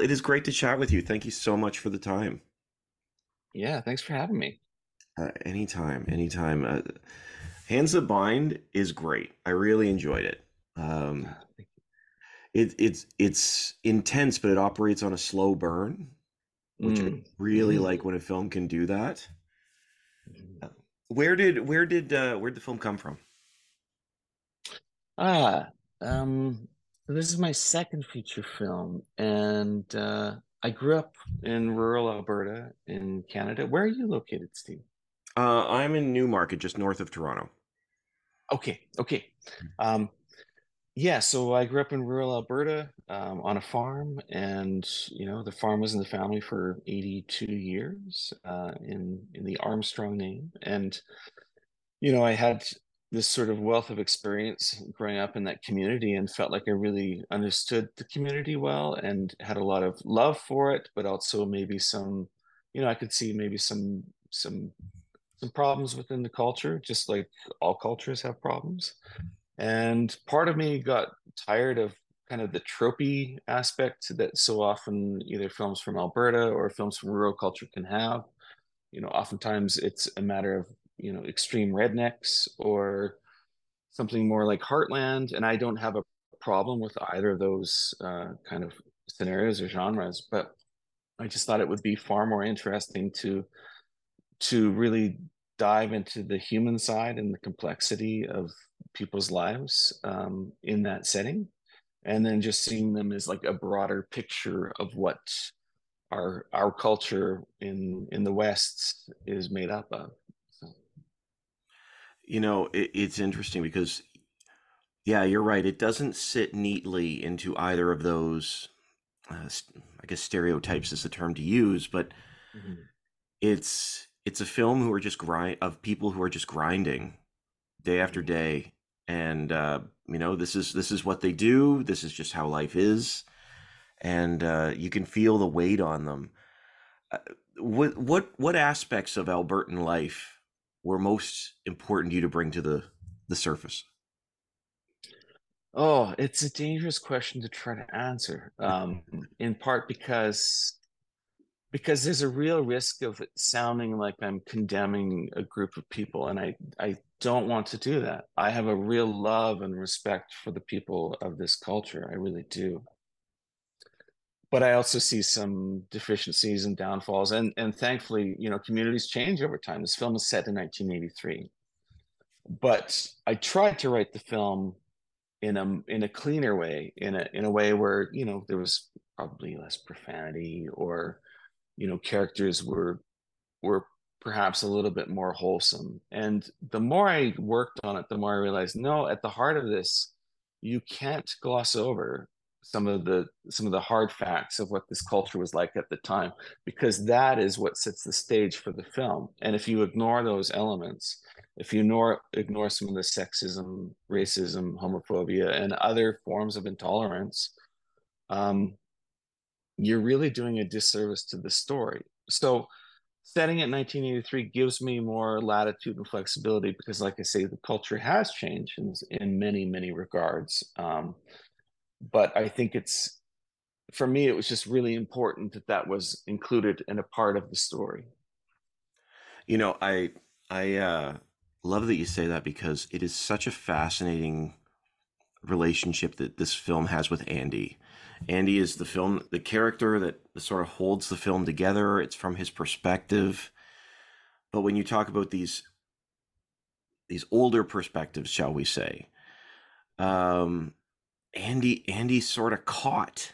Kyle, it is great to chat with you. Thank you so much for the time. Yeah, thanks for having me. Uh, anytime, anytime. Uh, Hands That Bind is great. I really enjoyed it. Um, it, it's it's intense, but it operates on a slow burn, which I Mm. really like when a film can do that. Uh, Where did where did uh, where did the film come from? Ah, um, so this is my second feature film, and uh, I grew up in rural Alberta in Canada. Where are you located, Steve? Uh, I'm in Newmarket, just north of Toronto. Okay, okay. Um, yeah, so I grew up in rural Alberta, um, on a farm, and you know, the farm was in the family for 82 years, uh, in in the Armstrong name. And you know, I had this sort of wealth of experience growing up in that community and felt like I really understood the community well and had a lot of love for it, but also maybe some, you know, I could see maybe some some some problems within the culture, just like all cultures have problems. And part of me got tired of kind of the tropey aspect that so often either films from Alberta or films from rural culture can have you know, oftentimes it's a matter of, you know, extreme rednecks or something more like Heartland. And I don't have a problem with either of those uh, kind of scenarios or genres, but I just thought it would be far more interesting to to really dive into the human side and the complexity of people's lives um, in that setting, and then just seeing them as like a broader picture of what our our culture in in the West is made up of. You know, it, it's interesting because, yeah, you're right. It doesn't sit neatly into either of those. Uh, I guess stereotypes is the term to use, but mhm. it's it's a film who are just grind of people who are just grinding day after Mhm. day, and uh, you know, this is this is what they do. This is just how life is, and uh, you can feel the weight on them. Uh, what what what aspects of Albertan life were most important to you to bring to the the surface? Oh, it's a dangerous question to try to answer. Um, in part because because there's a real risk of it sounding like I'm condemning a group of people, and I I don't want to do that. I have a real love and respect for the people of this culture. I really do. But I also see some deficiencies and downfalls, and and thankfully, you know, communities change over time. This film is set in 1983, but I tried to write the film in a in a cleaner way, in a in a way where, you know, there was probably less profanity or, you know, characters were were perhaps a little bit more wholesome. And the more I worked on it, the more I realized, no, at the heart of this, you can't gloss over some of the some of the hard facts of what this culture was like at the time, because that is what sets the stage for the film. And if you ignore those elements, if you ignore ignore some of the sexism, racism, homophobia, and other forms of intolerance, um, you're really doing a disservice to the story. So setting it in 1983 gives me more latitude and flexibility because, like I say, the culture has changed in, in many, many regards. Um, but I think it's, for me, it was just really important that that was included in a part of the story. You know, I I uh, love that you say that because it is such a fascinating relationship that this film has with Andy. Andy is the film, the character that sort of holds the film together. It's from his perspective. But when you talk about these these older perspectives, shall we say, um, Andy Andy's sort of caught.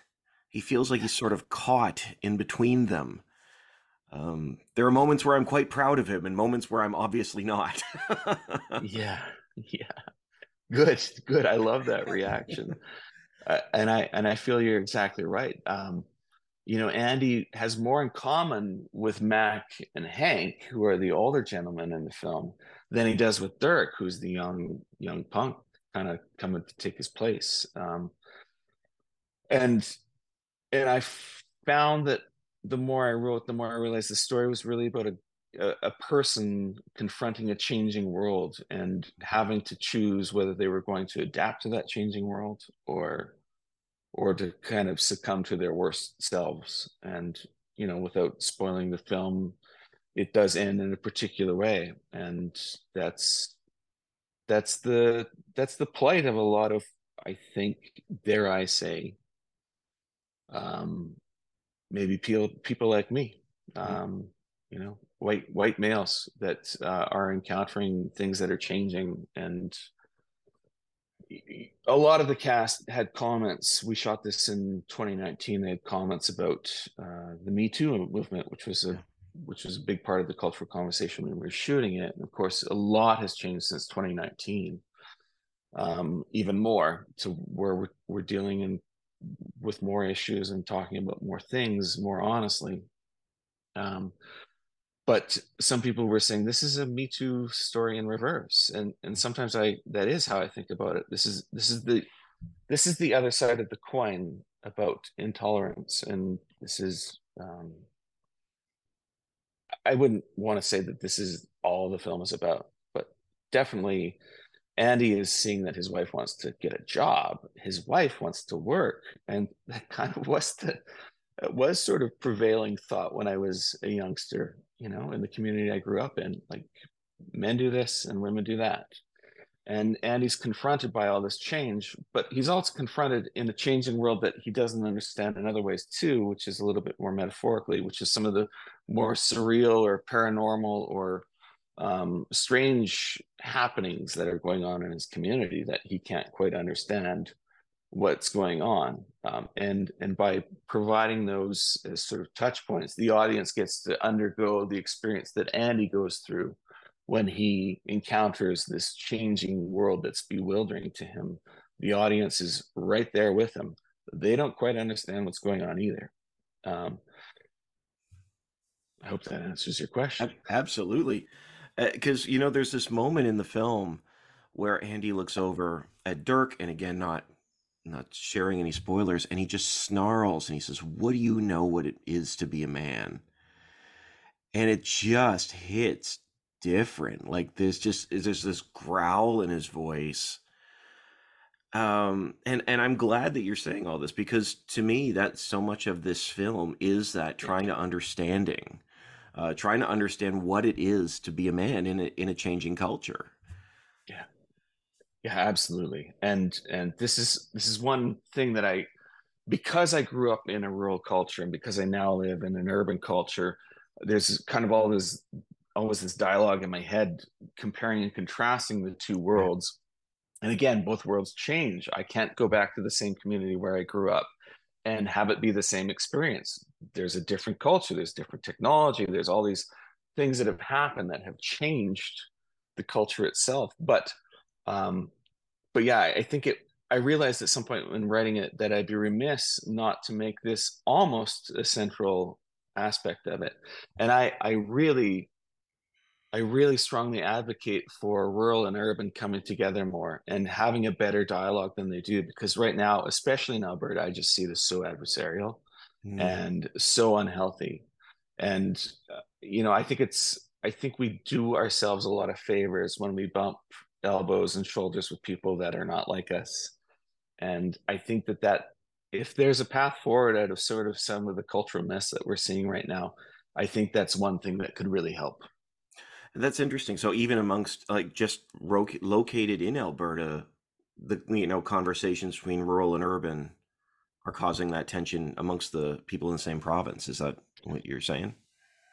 He feels like he's sort of caught in between them. Um, there are moments where I'm quite proud of him, and moments where I'm obviously not. Yeah, yeah, good, good. I love that reaction, uh, and I and I feel you're exactly right. Um, you know, Andy has more in common with Mac and Hank, who are the older gentlemen in the film, than he does with Dirk, who's the young young punk, kind of coming to take his place. Um, and and I found that the more I wrote, the more I realized the story was really about a a, a person confronting a changing world and having to choose whether they were going to adapt to that changing world or or to kind of succumb to their worst selves and you know without spoiling the film it does end in a particular way and that's that's the that's the plight of a lot of i think dare i say um maybe people people like me mm-hmm. um you know white white males that uh, are encountering things that are changing and a lot of the cast had comments. We shot this in 2019. They had comments about uh, the Me Too movement, which was a which was a big part of the cultural conversation when we were shooting it. And of course, a lot has changed since 2019. Um, even more to where we're, we're dealing in with more issues and talking about more things more honestly. Um, but some people were saying this is a me too story in reverse and and sometimes i that is how i think about it this is this is the this is the other side of the coin about intolerance and this is um i wouldn't want to say that this is all the film is about but definitely andy is seeing that his wife wants to get a job his wife wants to work and that kind of was the was sort of prevailing thought when i was a youngster you know, in the community I grew up in. Like men do this and women do that. And Andy's confronted by all this change, but he's also confronted in a changing world that he doesn't understand in other ways too, which is a little bit more metaphorically, which is some of the more surreal or paranormal or um, strange happenings that are going on in his community that he can't quite understand what's going on. Um, and and by providing those sort of touch points the audience gets to undergo the experience that andy goes through when he encounters this changing world that's bewildering to him the audience is right there with him. They don't quite understand what's going on either. Um, i hope that answers your question. Absolutely. Because uh, you know there's this moment in the film where andy looks over at dirk and again not not sharing any spoilers, and he just snarls and he says, What do you know what it is to be a man? And it just hits different. Like there's just there's this growl in his voice. Um, and and I'm glad that you're saying all this because to me, that so much of this film is that trying to understanding, uh, trying to understand what it is to be a man in a in a changing culture. Yeah. Yeah, absolutely. And and this is this is one thing that I because I grew up in a rural culture and because I now live in an urban culture, there's kind of all this always this dialogue in my head comparing and contrasting the two worlds. And again, both worlds change. I can't go back to the same community where I grew up and have it be the same experience. There's a different culture, there's different technology, there's all these things that have happened that have changed the culture itself. But um, but yeah, I think it. I realized at some point when writing it that I'd be remiss not to make this almost a central aspect of it, and I, I really, I really strongly advocate for rural and urban coming together more and having a better dialogue than they do. Because right now, especially in Alberta, I just see this so adversarial mm. and so unhealthy. And uh, you know, I think it's I think we do ourselves a lot of favors when we bump elbows and shoulders with people that are not like us. And I think that that if there's a path forward out of sort of some of the cultural mess that we're seeing right now, I think that's one thing that could really help. That's interesting. So even amongst like just ro- located in Alberta, the you know conversations between rural and urban are causing that tension amongst the people in the same province. Is that what you're saying?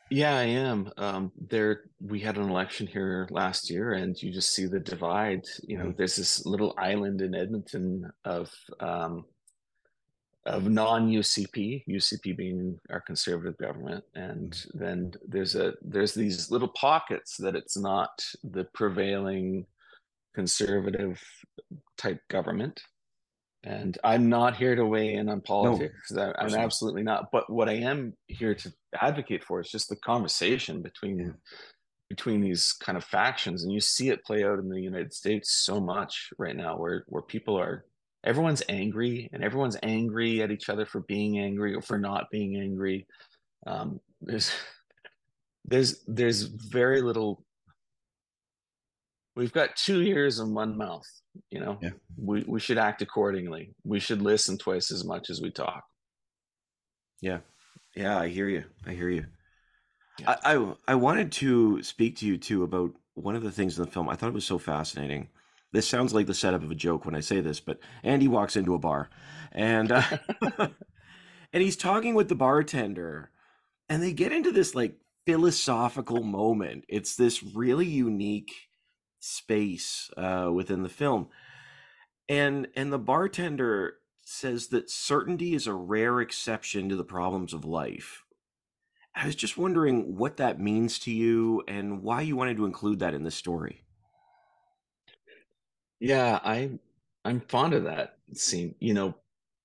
Yeah, I am. Um, there, we had an election here last year, and you just see the divide. You know, mm. there's this little island in Edmonton of um, of non UCP, being our conservative government, and mm. then there's a there's these little pockets that it's not the prevailing conservative type government, and I'm not here to weigh in on politics. No, I'm absolutely not. But what I am here to advocate for is just the conversation between yeah. between these kind of factions, and you see it play out in the United States so much right now, where where people are everyone's angry, and everyone's angry at each other for being angry or for not being angry. Um, there's there's there's very little we've got two ears and one mouth. You know, Yeah. we we should act accordingly. We should listen twice as much as we talk. Yeah. Yeah, I hear you. I hear you. Yeah. I, I I wanted to speak to you too about one of the things in the film. I thought it was so fascinating. This sounds like the setup of a joke when I say this, but Andy walks into a bar, and uh, and he's talking with the bartender, and they get into this like philosophical moment. It's this really unique space uh, within the film, and and the bartender says that certainty is a rare exception to the problems of life I was just wondering what that means to you and why you wanted to include that in the story. Yeah, I I'm fond of that scene. You know,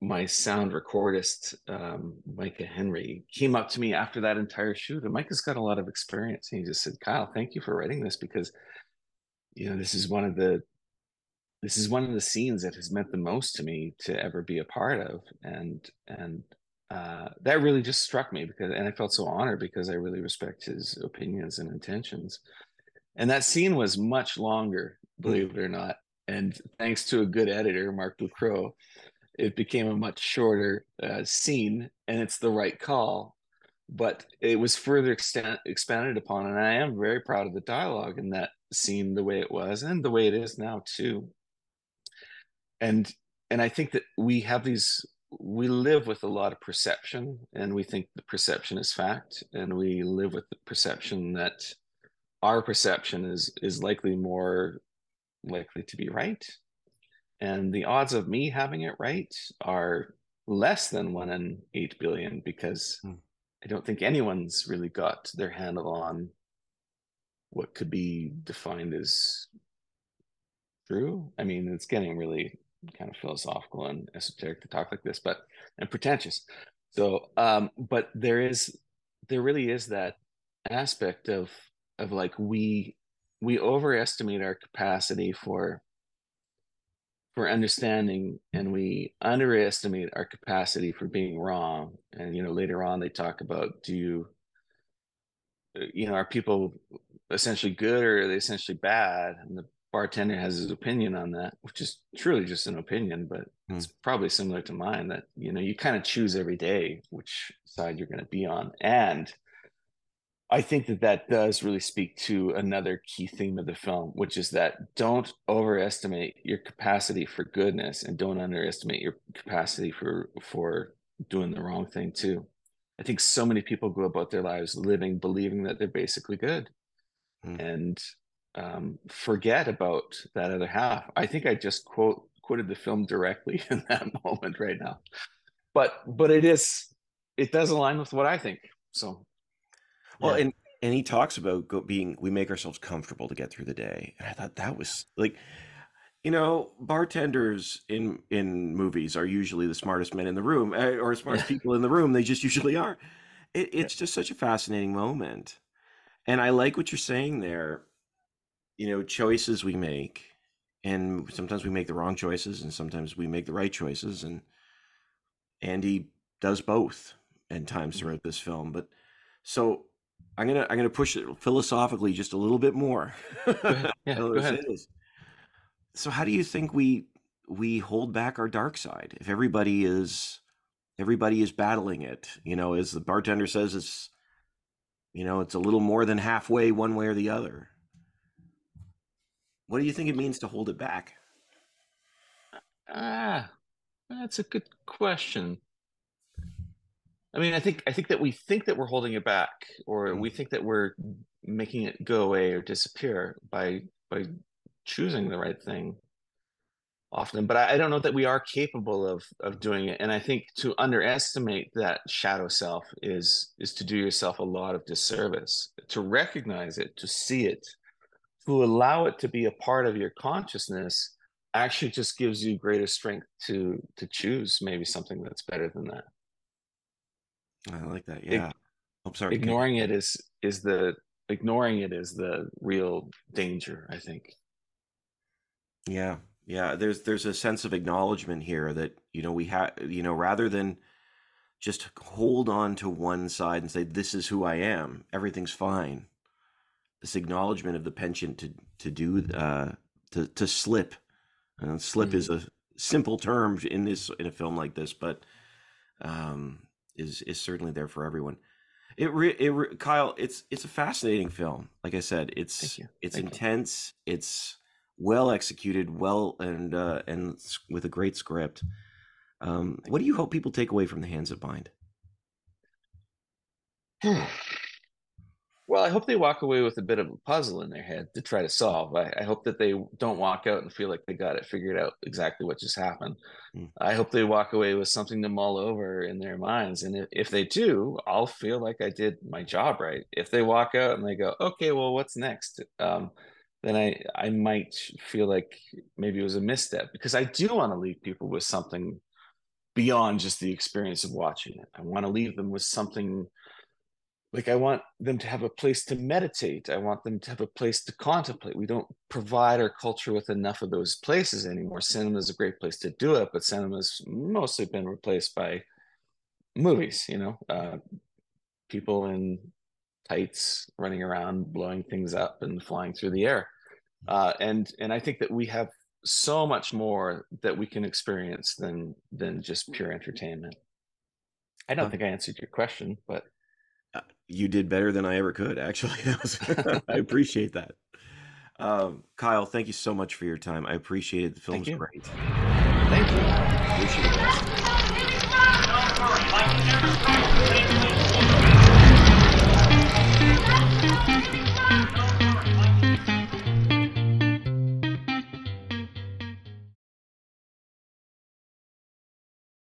my sound recordist, um, Micah Henry, came up to me after that entire shoot, and Micah's got a lot of experience. And he just said, Kyle, thank you for writing this because you know, this is one of the this is one of the scenes that has meant the most to me to ever be a part of. And and uh, that really just struck me because and I felt so honored because I really respect his opinions and intentions. And that scene was much longer, believe it or not. And thanks to a good editor, Mark Ducrot, it became a much shorter uh, scene, and it's the right call. But it was further extent, expanded upon, and I am very proud of the dialogue in that scene, the way it was, and the way it is now too. And and I think that we have these we live with a lot of perception and we think the perception is fact and we live with the perception that our perception is is likely more likely to be right. And the odds of me having it right are less than one in eight billion because Hmm. i don't think anyone's really got their handle on what could be defined as true. I mean it's getting really kind of philosophical and esoteric to talk like this but and pretentious. So um but there is there really is that aspect of of like we we overestimate our capacity for for understanding and we underestimate our capacity for being wrong. And you know later on they talk about do you uh, you know are people essentially good or are they essentially bad? And the bartender has his opinion on that which is truly just an opinion but Hmm. it's probably similar to mine that you know you kind of choose every day which side you're going to be on. And I think that that does really speak to another key theme of the film, which is that don't overestimate your capacity for goodness and don't underestimate your capacity for for doing the wrong thing too. I think so many people go about their lives living believing that they're basically good Hmm. and um, forget about that other half. I think I just quote quoted the film directly in that moment right now, but but it is it does align with what I think. So Well, yeah. and and he talks about go, being we make ourselves comfortable to get through the day, and I thought that was like, you know, bartenders in in movies are usually the smartest men in the room, eh, or smartest people in the room. They just usually are. It, it's just such a fascinating moment, and I like what you're saying there. You know, choices we make, and sometimes we make the wrong choices, and sometimes we make the right choices, and Andy does both at times throughout this film. But so I'm gonna I'm gonna push it philosophically just a little bit more. Yeah, go ahead. this. So how do you think we we hold back our dark side if everybody is everybody is battling it? You know, as the bartender says, it's you know it's a little more than halfway one way or the other. What do you think it means to hold it back? Ah, that's a good question. I mean, I think I think that we think that we're holding it back, or Mm. we think that we're making it go away or disappear by by choosing the right thing often. But I, I don't know that we are capable of of doing it. And I think to underestimate that shadow self is is to do yourself a lot of disservice. To recognize it, to see it, to allow it to be a part of your consciousness actually just gives you greater strength to to choose maybe something that's better than that I like that. Yeah. I'm sorry. go- ignoring it is is the ignoring it is the real danger i think Yeah, yeah. There's there's a sense of acknowledgement here that you know we have you know rather than just hold on to one side and say this is who I am, everything's fine. this acknowledgement of the penchant to to do uh, to to slip. And slip mm-hmm. is a simple term in this in a film like this, but um, is is certainly there for everyone. It, re, it re, Kyle, it's it's a fascinating film. Like I said, it's it's Thank intense. You. It's well executed, well and uh, and with a great script. Um, what do you hope people take away from The Hands of Bind? Well, I hope they walk away with a bit of a puzzle in their head to try to solve. I, I hope that they don't walk out and feel like they got it figured out exactly what just happened. Mm. I hope they walk away with something to mull over in their minds. And if, if they do, I'll feel like I did my job right. If they walk out and they go, okay, well, what's next? Um, then I, I might feel like maybe it was a misstep because I do want to leave people with something beyond just the experience of watching it. I want to leave them with something like I want them to have a place to meditate. I want them to have a place to contemplate. We don't provide our culture with enough of those places anymore. Cinema is a great place to do it, but cinema's mostly been replaced by movies. You know, uh, people in tights running around, blowing things up and flying through the air. Uh, and and I think that we have so much more that we can experience than than just pure entertainment. I don't think I answered your question, but uh, you did better than I ever could. Actually, was, I appreciate that. Um, Kyle, thank you so much for your time. I appreciate it. The film's thank great. Thank you. Appreciate it.